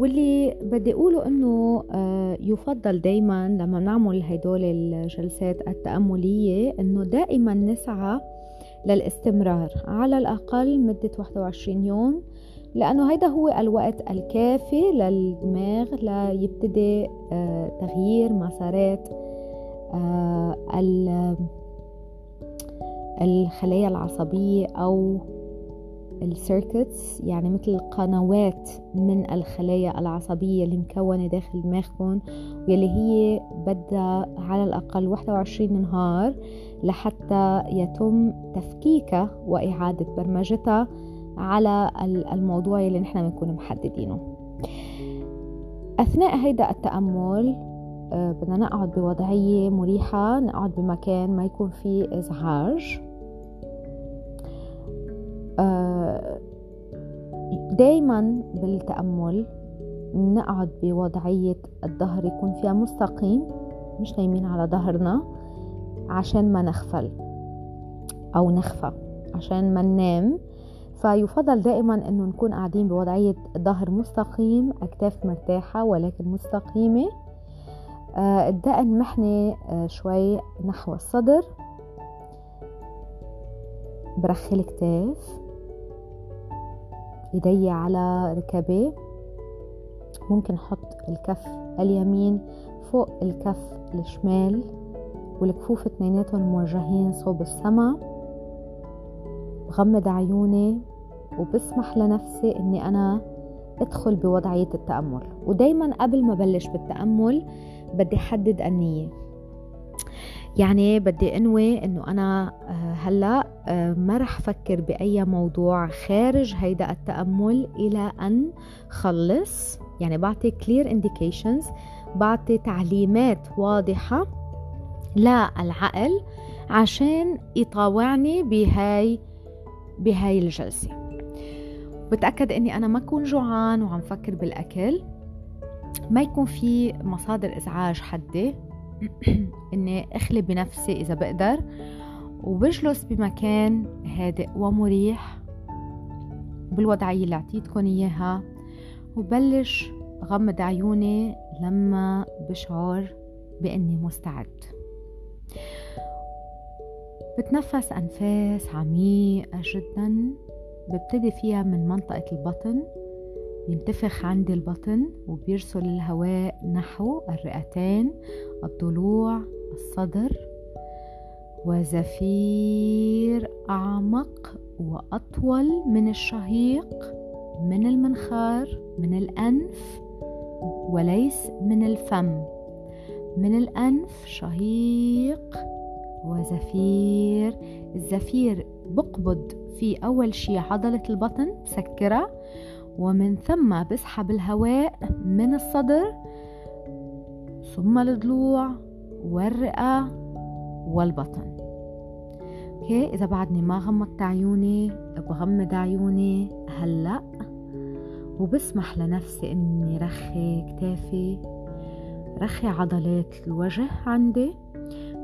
واللي بدي أقوله أنه آه، يفضل دايما لما نعمل هدول الجلسات التأملية أنه دائما نسعى للاستمرار على الأقل مدة 21 يوم لأنه هيدا هو الوقت الكافي للدماغ ليبتدي آه، تغيير مسارات الخلايا العصبية أو السيركتس يعني مثل قنوات من الخلايا العصبية اللي مكونة داخل دماغكم واللي هي بدها على الأقل 21 نهار لحتى يتم تفكيكها وإعادة برمجتها على الموضوع اللي نحن بنكون محددينه. أثناء هيدا التأمل آه، بدنا نقعد بوضعية مريحة نقعد بمكان ما يكون فيه إزعاج. دايما بالتأمل نقعد بوضعية الظهر يكون فيها مستقيم مش نايمين على ظهرنا عشان ما نغفل أو نخفى عشان ما ننام. فيفضل دائما إنه نكون قاعدين بوضعية ظهر مستقيم أكتاف مرتاحة ولكن مستقيمة. آه الدقن محني آه شوي نحو الصدر برخي الكتاف إيدي على ركبي ممكن أحط الكف اليمين فوق الكف الشمال والكفوف اثنيناتهم موجهين صوب السما بغمض عيوني وبسمح لنفسي إني أنا أدخل بوضعية التأمل. ودايما قبل ما بلش بالتأمل بدي حدد النية. يعني بدي أنوي إنه أنا آه، هلأ آه، ما رح فكر بأي موضوع خارج هيدا التأمل إلى أن خلص. يعني بعطي clear indications بعطي تعليمات واضحة للعقل عشان يطاوعني بهاي بهاي الجلسة. بتأكد إني أنا ما أكون جوعان وعم فكر بالأكل. ما يكون في مصادر إزعاج حده إني أخلي بنفسي إذا بقدر وبجلس بمكان هادئ ومريح بالوضعية اللي اعطيتكم إياها وبلش غمض عيوني لما بشعر بإني مستعد. بتنفس أنفاس عميقة جدا ببتدي فيها من منطقة البطن. بينتفخ عندي البطن وبيرسل الهواء نحو الرئتين الضلوع الصدر وزفير أعمق وأطول من الشهيق من المنخار من الأنف وليس من الفم. من الأنف شهيق وزفير. الزفير بقبض في أول شي عضلة البطن بسكرها ومن ثم بسحب الهواء من الصدر ثم الضلوع والرئة والبطن. أوكي؟ إذا بعدني ما غمضت عيوني بغمض عيوني هلأ. وبسمح لنفسي إني رخي كتافي رخي عضلات الوجه عندي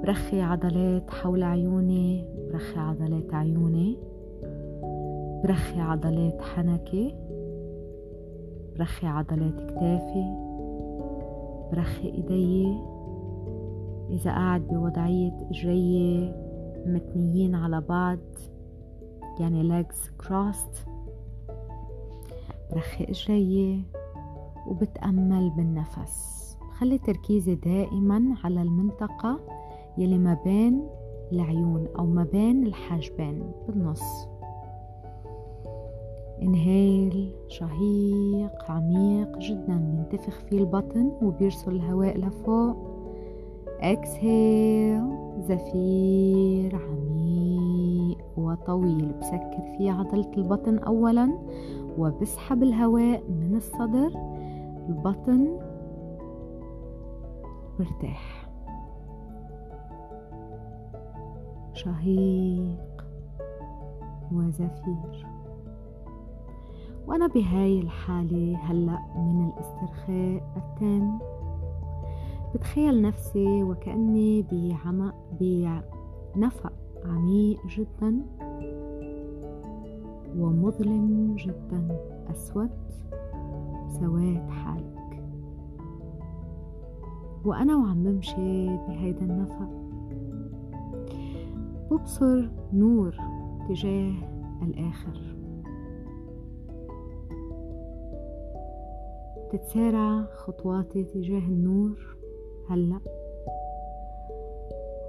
برخي عضلات حول عيوني برخي عضلات عيوني برخي عضلات حنكي. برخي عضلات كتافي برخي إيدي. إذا قاعد بوضعية إجري متنيين على بعض يعني legs crossed. برخي إجري وبتأمل بالنفس. خلي تركيزي دائما على المنطقة يلي ما بين العيون أو ما بين الحاجبين بالنص. انهيل شهيق عميق جدا بينتفخ فيه البطن وبيرسل الهواء لفوق إكسهيل زفير عميق وطويل. بسكر فيه عضلة البطن أولا وبسحب الهواء من الصدر. البطن مرتاح. شهيق وزفير. وأنا بهاي الحالة هلأ من الاسترخاء التام. بتخيل نفسي وكأني بعمق بنفق عميق جدا ومظلم جدا. أسود سواد حالك. وأنا وعم بمشي بهيدا النفق. ببصر نور تجاه الآخر. تتسارع خطواتي تجاه النور؟ هلأ.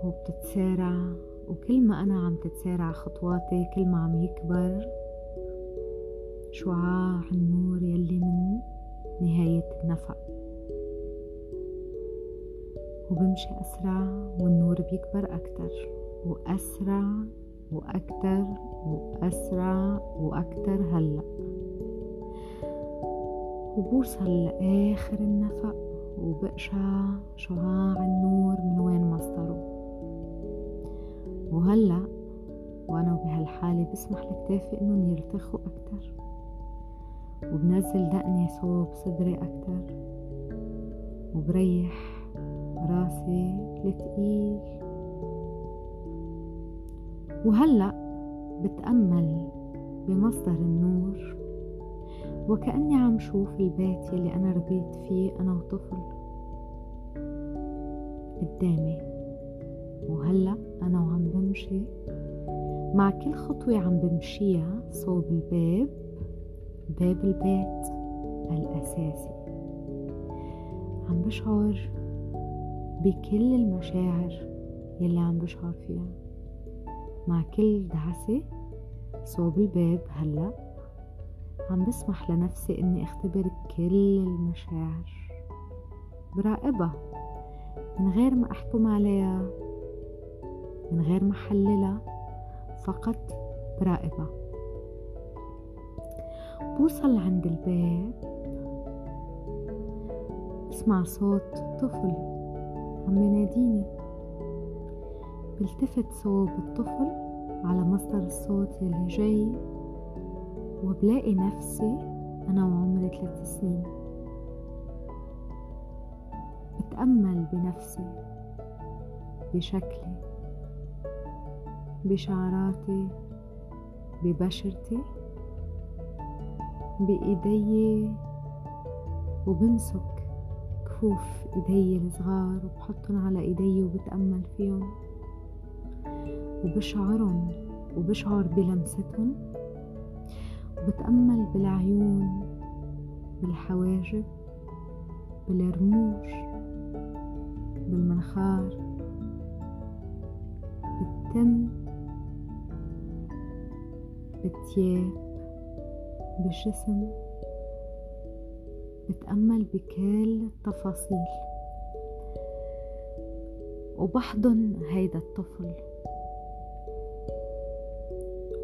وبتتسارع وكل ما أنا عم تتسارع خطواتي كل ما عم يكبر شعاع النور يلي من نهاية النفق. وبمشي أسرع والنور بيكبر أكتر. وأسرع وأكتر وأسرع وأكتر هلأ. وبوصل لآخر النفق وبقشع شعاع النور من وين مصدره. وهلأ وأنا بهالحالة بسمح لكتافي إنهم يرتخوا أكتر. وبنزل دقني صوب صدري أكتر. وبريح راسي التقيل وهلأ بتأمل بمصدر النور. وكأني عم شوف البيت يلي أنا ربيت فيه أنا وطفل قدامي. وهلأ أنا وعم بمشي. مع كل خطوة عم بمشيها صوب الباب باب البيت الأساسي. عم بشعر بكل المشاعر يلي عم بشعر فيها. مع كل دعسة صوب الباب هلأ عم بسمح لنفسي إني أختبر كل المشاعر براقبها من غير ما أحكم عليها من غير ما أحللها فقط براقبها. بوصل عند الباب بسمع صوت طفل عم يناديني. بلتفت صوب الطفل على مصدر الصوت يلي جاي. وبلاقي نفسي أنا وعمري ثلاث سنين. بتأمل بنفسي بشكلي بشعراتي ببشرتي بإيدي وبمسك كفوف إيدي الصغار وبحطهم على إيدي وبتأمل فيهم. وبشعرهم وبشعر بلمستهم. وبتأمل بالعيون بالحواجب بالرموش بالمنخار. بالتم بالتياب بالجسم. بتأمل بكل التفاصيل. وبحضن هيدا الطفل.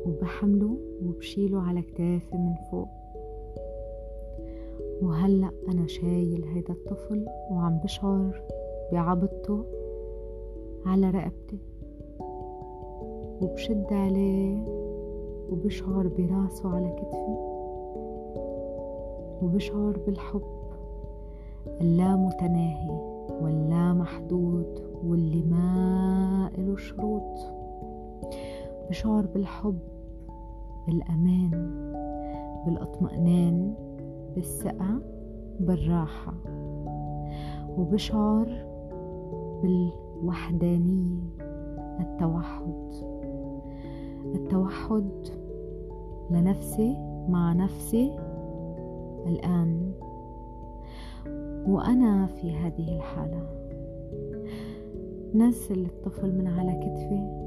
وبحمله وبشيله على كتافي من فوق. وهلأ أنا شايل هيدا الطفل وعم بشعر بعبطته على رقبتي. وبشد عليه وبشعر براسه على كتفي. وبشعر بالحب اللامتناهي واللا محدود واللي ما إله شروط. بشعر بالحب بالأمان بالإطمئنان بالثقة بالراحة وبشعر بالوحدانية التوحد. التوحد لنفسي مع نفسي الآن. وأنا في هذه الحالة. نزل الطفل من على كتفي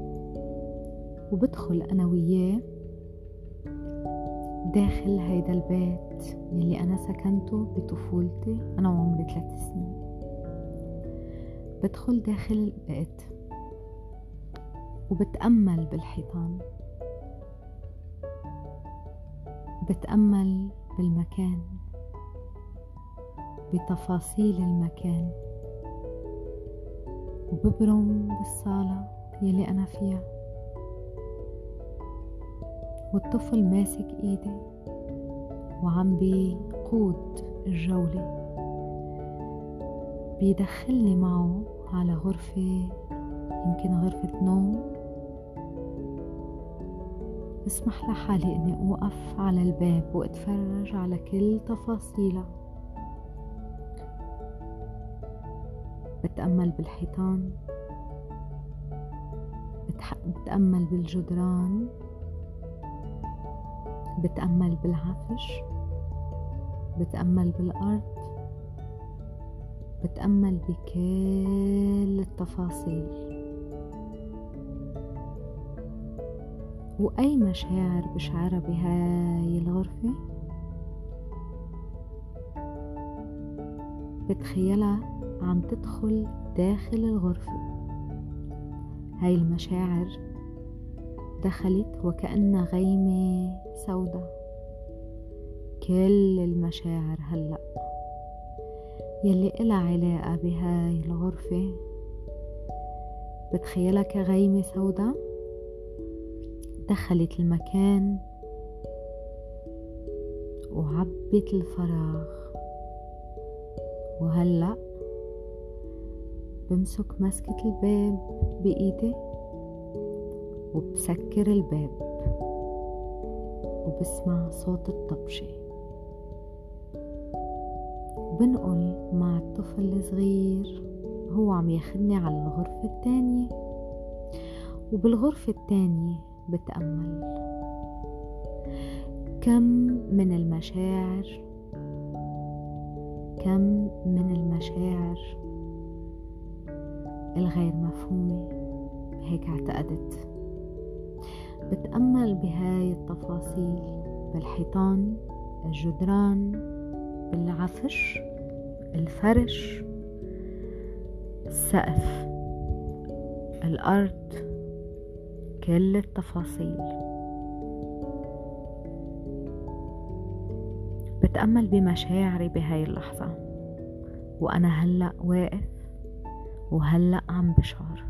وبدخل أنا وياه داخل هيدا البيت يلي أنا سكنته بطفولتي أنا وعمري ثلاث سنين. بدخل داخل البيت وبتأمل بالحيطان. بتأمل بالمكان بتفاصيل المكان. وببرم بالصالة يلي أنا فيها. والطفل ماسك ايدي وعم بيقود الجولة. بيدخلني معه على غرفة يمكن غرفة نوم. بسمح لحالي إني أوقف على الباب وأتفرج على كل تفاصيله. بتأمل بالحيطان بتأمل بالجدران. بتأمل بالعفش بتأمل بالأرض بتأمل بكل التفاصيل. وأي مشاعر بشعرها بهاي الغرفة بتخيلها عم تدخل داخل الغرفة. هاي المشاعر دخلت وكأنها غيمة سوداء. كل المشاعر هلأ. يلي إلها علاقة بهاي الغرفة؟ بتخيلها كغيمة سوداء؟ دخلت المكان وعبت الفراغ. وهلأ بمسك مسكة الباب بإيدي. وبسكر الباب وبسمع صوت الطبشة. وبنقل مع الطفل الصغير هو عم ياخدني على الغرفة التانية وبالغرفة التانية بتأمل. كم من المشاعر كم من المشاعر الغير مفهومة هيك اعتقدت. بتأمل بهاي التفاصيل بالحيطان الجدران العفش الفرش السقف الأرض كل التفاصيل. بتأمل بمشاعري بهاي اللحظة وأنا هلأ واقف وهلأ عم بشعر.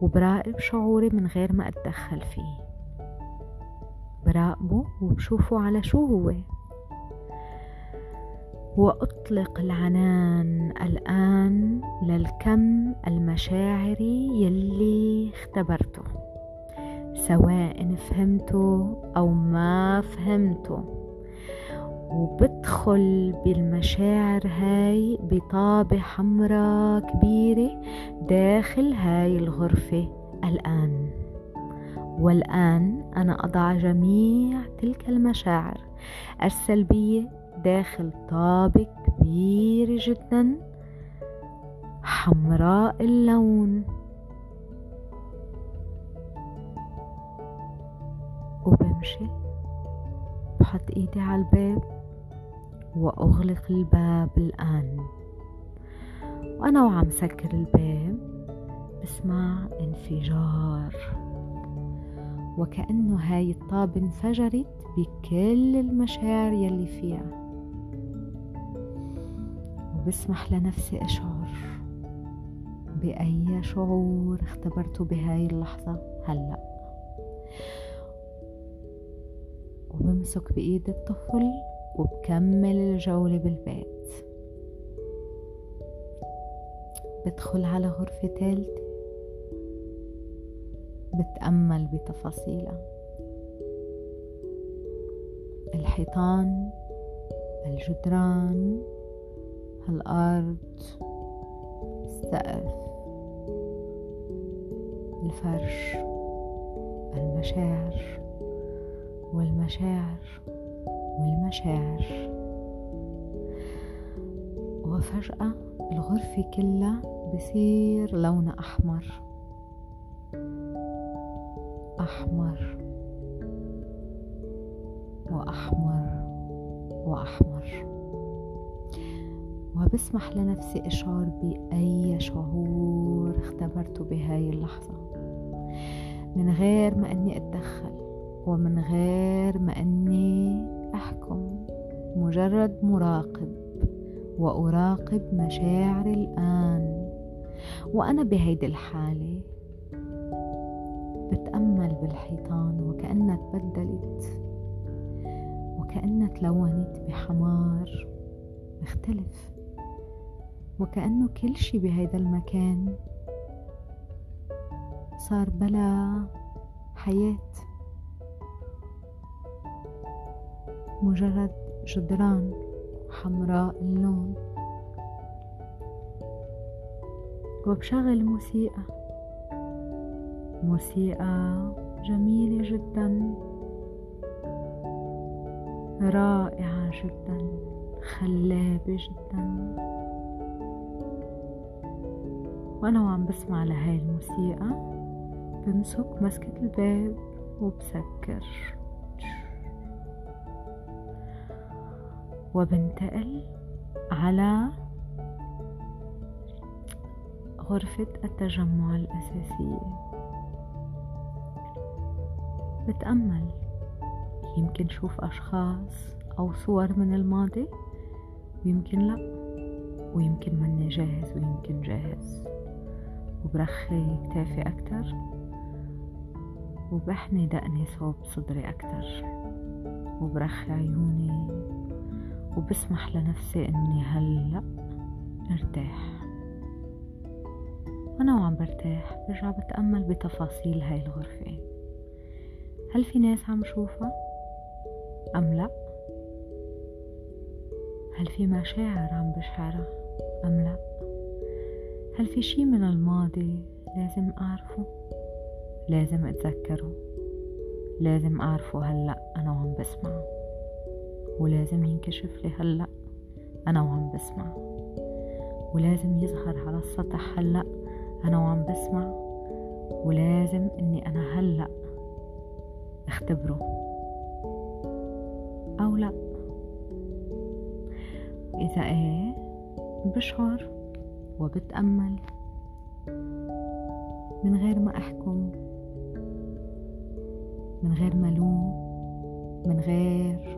وبراقب شعوري من غير ما أتدخل فيه. براقبه وبشوفه على شو هو. وأطلق العنان الآن للكم المشاعري يلي اختبرته سواء فهمته أو ما فهمته. وبدخل بالمشاعر هاي بطابة حمراء كبيرة داخل هاي الغرفة الآن. والآن أنا أضع جميع تلك المشاعر السلبية داخل طابق كبير جدا حمراء اللون. وبمشي بحط إيدي على الباب. وأغلق الباب الآن. وأنا وعم سكر الباب بسمع انفجار. وكأنه هاي الطابة انفجرت بكل المشاعر يلي فيها. وبسمح لنفسي أشعر بأي شعور اختبرته بهاي اللحظة هلأ. وبمسك بإيد الطفل وبكمل الجولة بالبيت. بدخل على غرفة تالتة. بتأمل بتفاصيلها. الحيطان الجدران الأرض السقف الفرش المشاعر والمشاعر. والمشاعر. وفجأة الغرفة كلها بصير لونها أحمر. أحمر. وأحمر. وأحمر. وبسمح لنفسي أشعر بأي شعور اختبرته بهاي اللحظة. من غير ما أني أتدخل ومن غير ما أني أحكم مجرد مراقب وأراقب مشاعري الآن. وأنا بهيدي الحالة بتأمل بالحيطان وكأنها تبدلت وكأنها تلونت بحمار مختلف وكأنه كل شي بهيدا المكان صار بلا حياة. مجرد جدران حمراء اللون. وبشغل موسيقى. موسيقى جميلة جدا. رائعة جدا. خلابة جدا. وأنا وعم بسمع لهاي الموسيقى بمسك مسكة الباب وبسكر. وبنتقل على غرفة التجمع الأساسية. بتأمل. يمكن شوف أشخاص أو صور من الماضي ويمكن لأ ويمكن مني جاهز ويمكن جاهز. وبرخي كتافي أكتر وبحني دقني صوب صدري أكتر. وبرخي عيوني وبسمح لنفسي إني هلأ أرتاح. وأنا وعم برتاح برجع بتأمل بتفاصيل هاي الغرفة. هل في ناس عم شوفها؟ أم لأ؟ هل في مشاعر عم بشعرها؟ أم لأ؟ هل في شي من الماضي لازم أعرفه؟ لازم أتذكره؟ لازم أعرفه هلأ أنا وعم بسمع ولازم ينكشف لي هلأ. أنا وعم بسمع. ولازم يظهر على السطح هلأ. أنا وعم بسمع. ولازم إني أنا هلأ أختبره. أو لأ. إذا إيه بشعر وبتأمل. من غير ما أحكم. من غير ما ألوم. من غير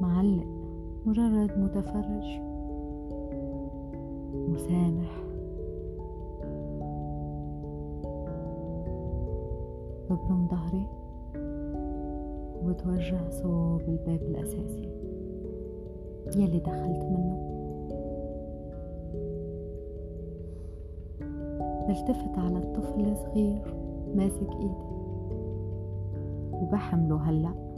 ما أعلق مجرد متفرج. مسامح. ببرم ظهري. وبتوجه صوب الباب الأساسي. يلي دخلت منه. بلتفت على الطفل الصغير ماسك إيدي. وبحمله هلأ.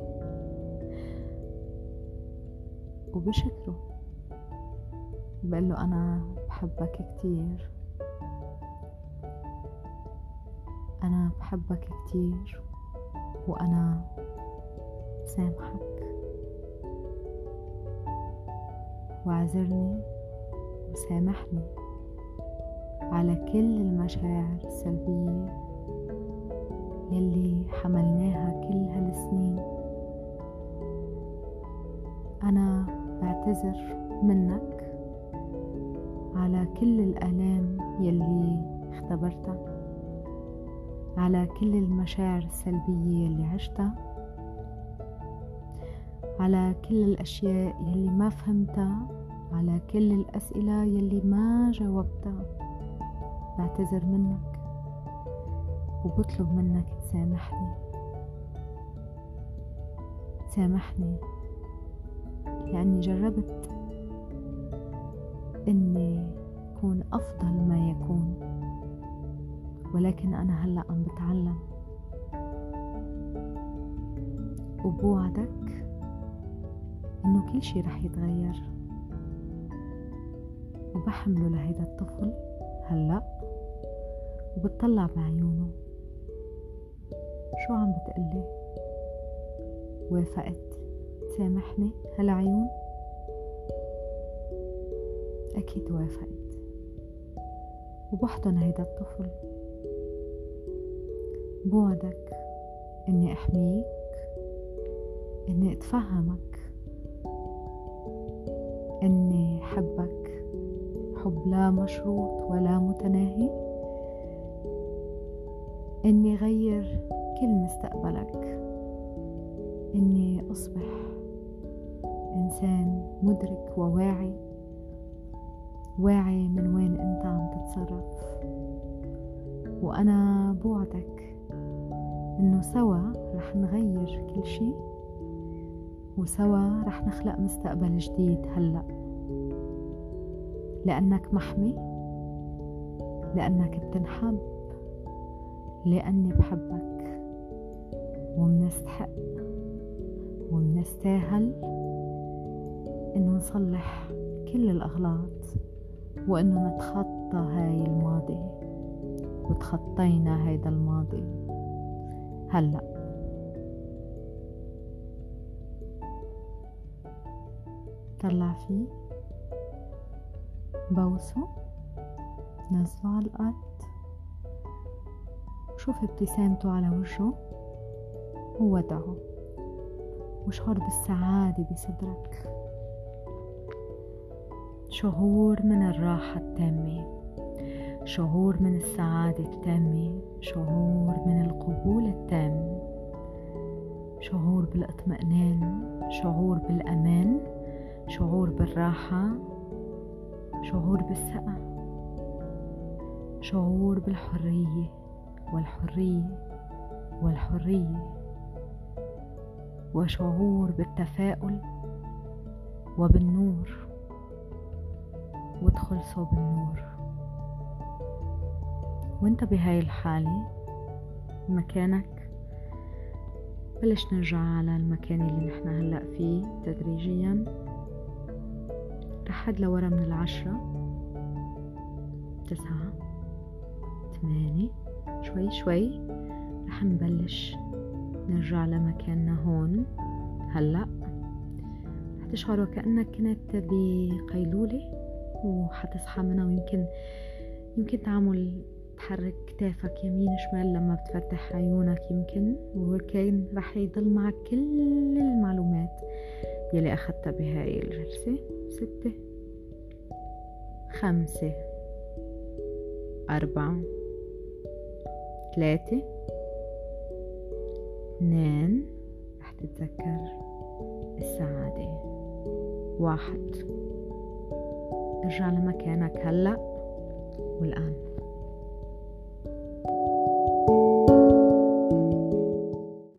وبشكره. بقول له أنا بحبك كتير. أنا بحبك كتير وأنا سامحك. واعذرني وسامحني على كل المشاعر السلبية يلي حملناها كل هالسنين. أنا بعتذر منك على كل الآلام يلي اختبرتها على كل المشاعر السلبية يلي عشتها على كل الأشياء يلي ما فهمتها على كل الأسئلة يلي ما جاوبتها. بعتذر منك وبطلب منك تسامحني. تسامحني. لأني جربت إني أكون أفضل ما يكون ولكن أنا هلأ عم بتعلم. وبوعدك إنه كل شي رح يتغير. وبحمله لهيدا الطفل هلأ وبتطلع بعيونه. شو عم بتقلي؟ وافقت. تسامحني؟ هالعيون أكيد وافقت. وبحضن هيدا الطفل. بوعدك إني أحميك إني أتفهمك إني حبك حب لا مشروط ولا متناهي. إني غير كل مستقبلك. إني أصبح إنسان مدرك وواعي واعي من وين أنت عم تتصرف. وأنا بوعدك إنه سوا رح نغير كل شي وسوا رح نخلق مستقبل جديد هلأ. لأنك محمي لأنك بتنحب لأني بحبك ومنستحق. ومنستاهل إنه نصلح كل الأغلاط وإنه نتخطى نتخطى هاي الماضي وتخطينا هيدا الماضي. هلأ. طلع فيه بوسه نزله على الأرض. شوف ابتسامته على وجهه وودعه واشعر بالسعادة بصدرك. شعور من الراحة التامة. شعور من السعادة التامة. شعور من القبول التام. شعور بالإطمئنان. شعور بالأمان. شعور بالراحة. شعور بالثقة. شعور بالحرية. والحرية. والحرية. وشعور بالتفاؤل وبالنور. وادخل صوب النور. وانت بهاي الحالة مكانك بلش نرجع على المكان اللي نحن هلأ فيه تدريجيا. لحد لورا من العشرة. تسعة. ثمانية شوي شوي. رح نبلش. نرجع لمكاننا هون. هلأ رح تشعر وكأنك كنت بقيلولة وحتصحى منها ويمكن يمكن تعمل تحرك كتافك يمين شمال لما بتفتح عيونك يمكن. وكان رح يضل معك كل المعلومات يلي أخذتها بهاي الجلسة. ستة خمسة أربعة ثلاثة اثنين رح تتذكر السعادة. واحد ارجع لمكانك هلأ والآن.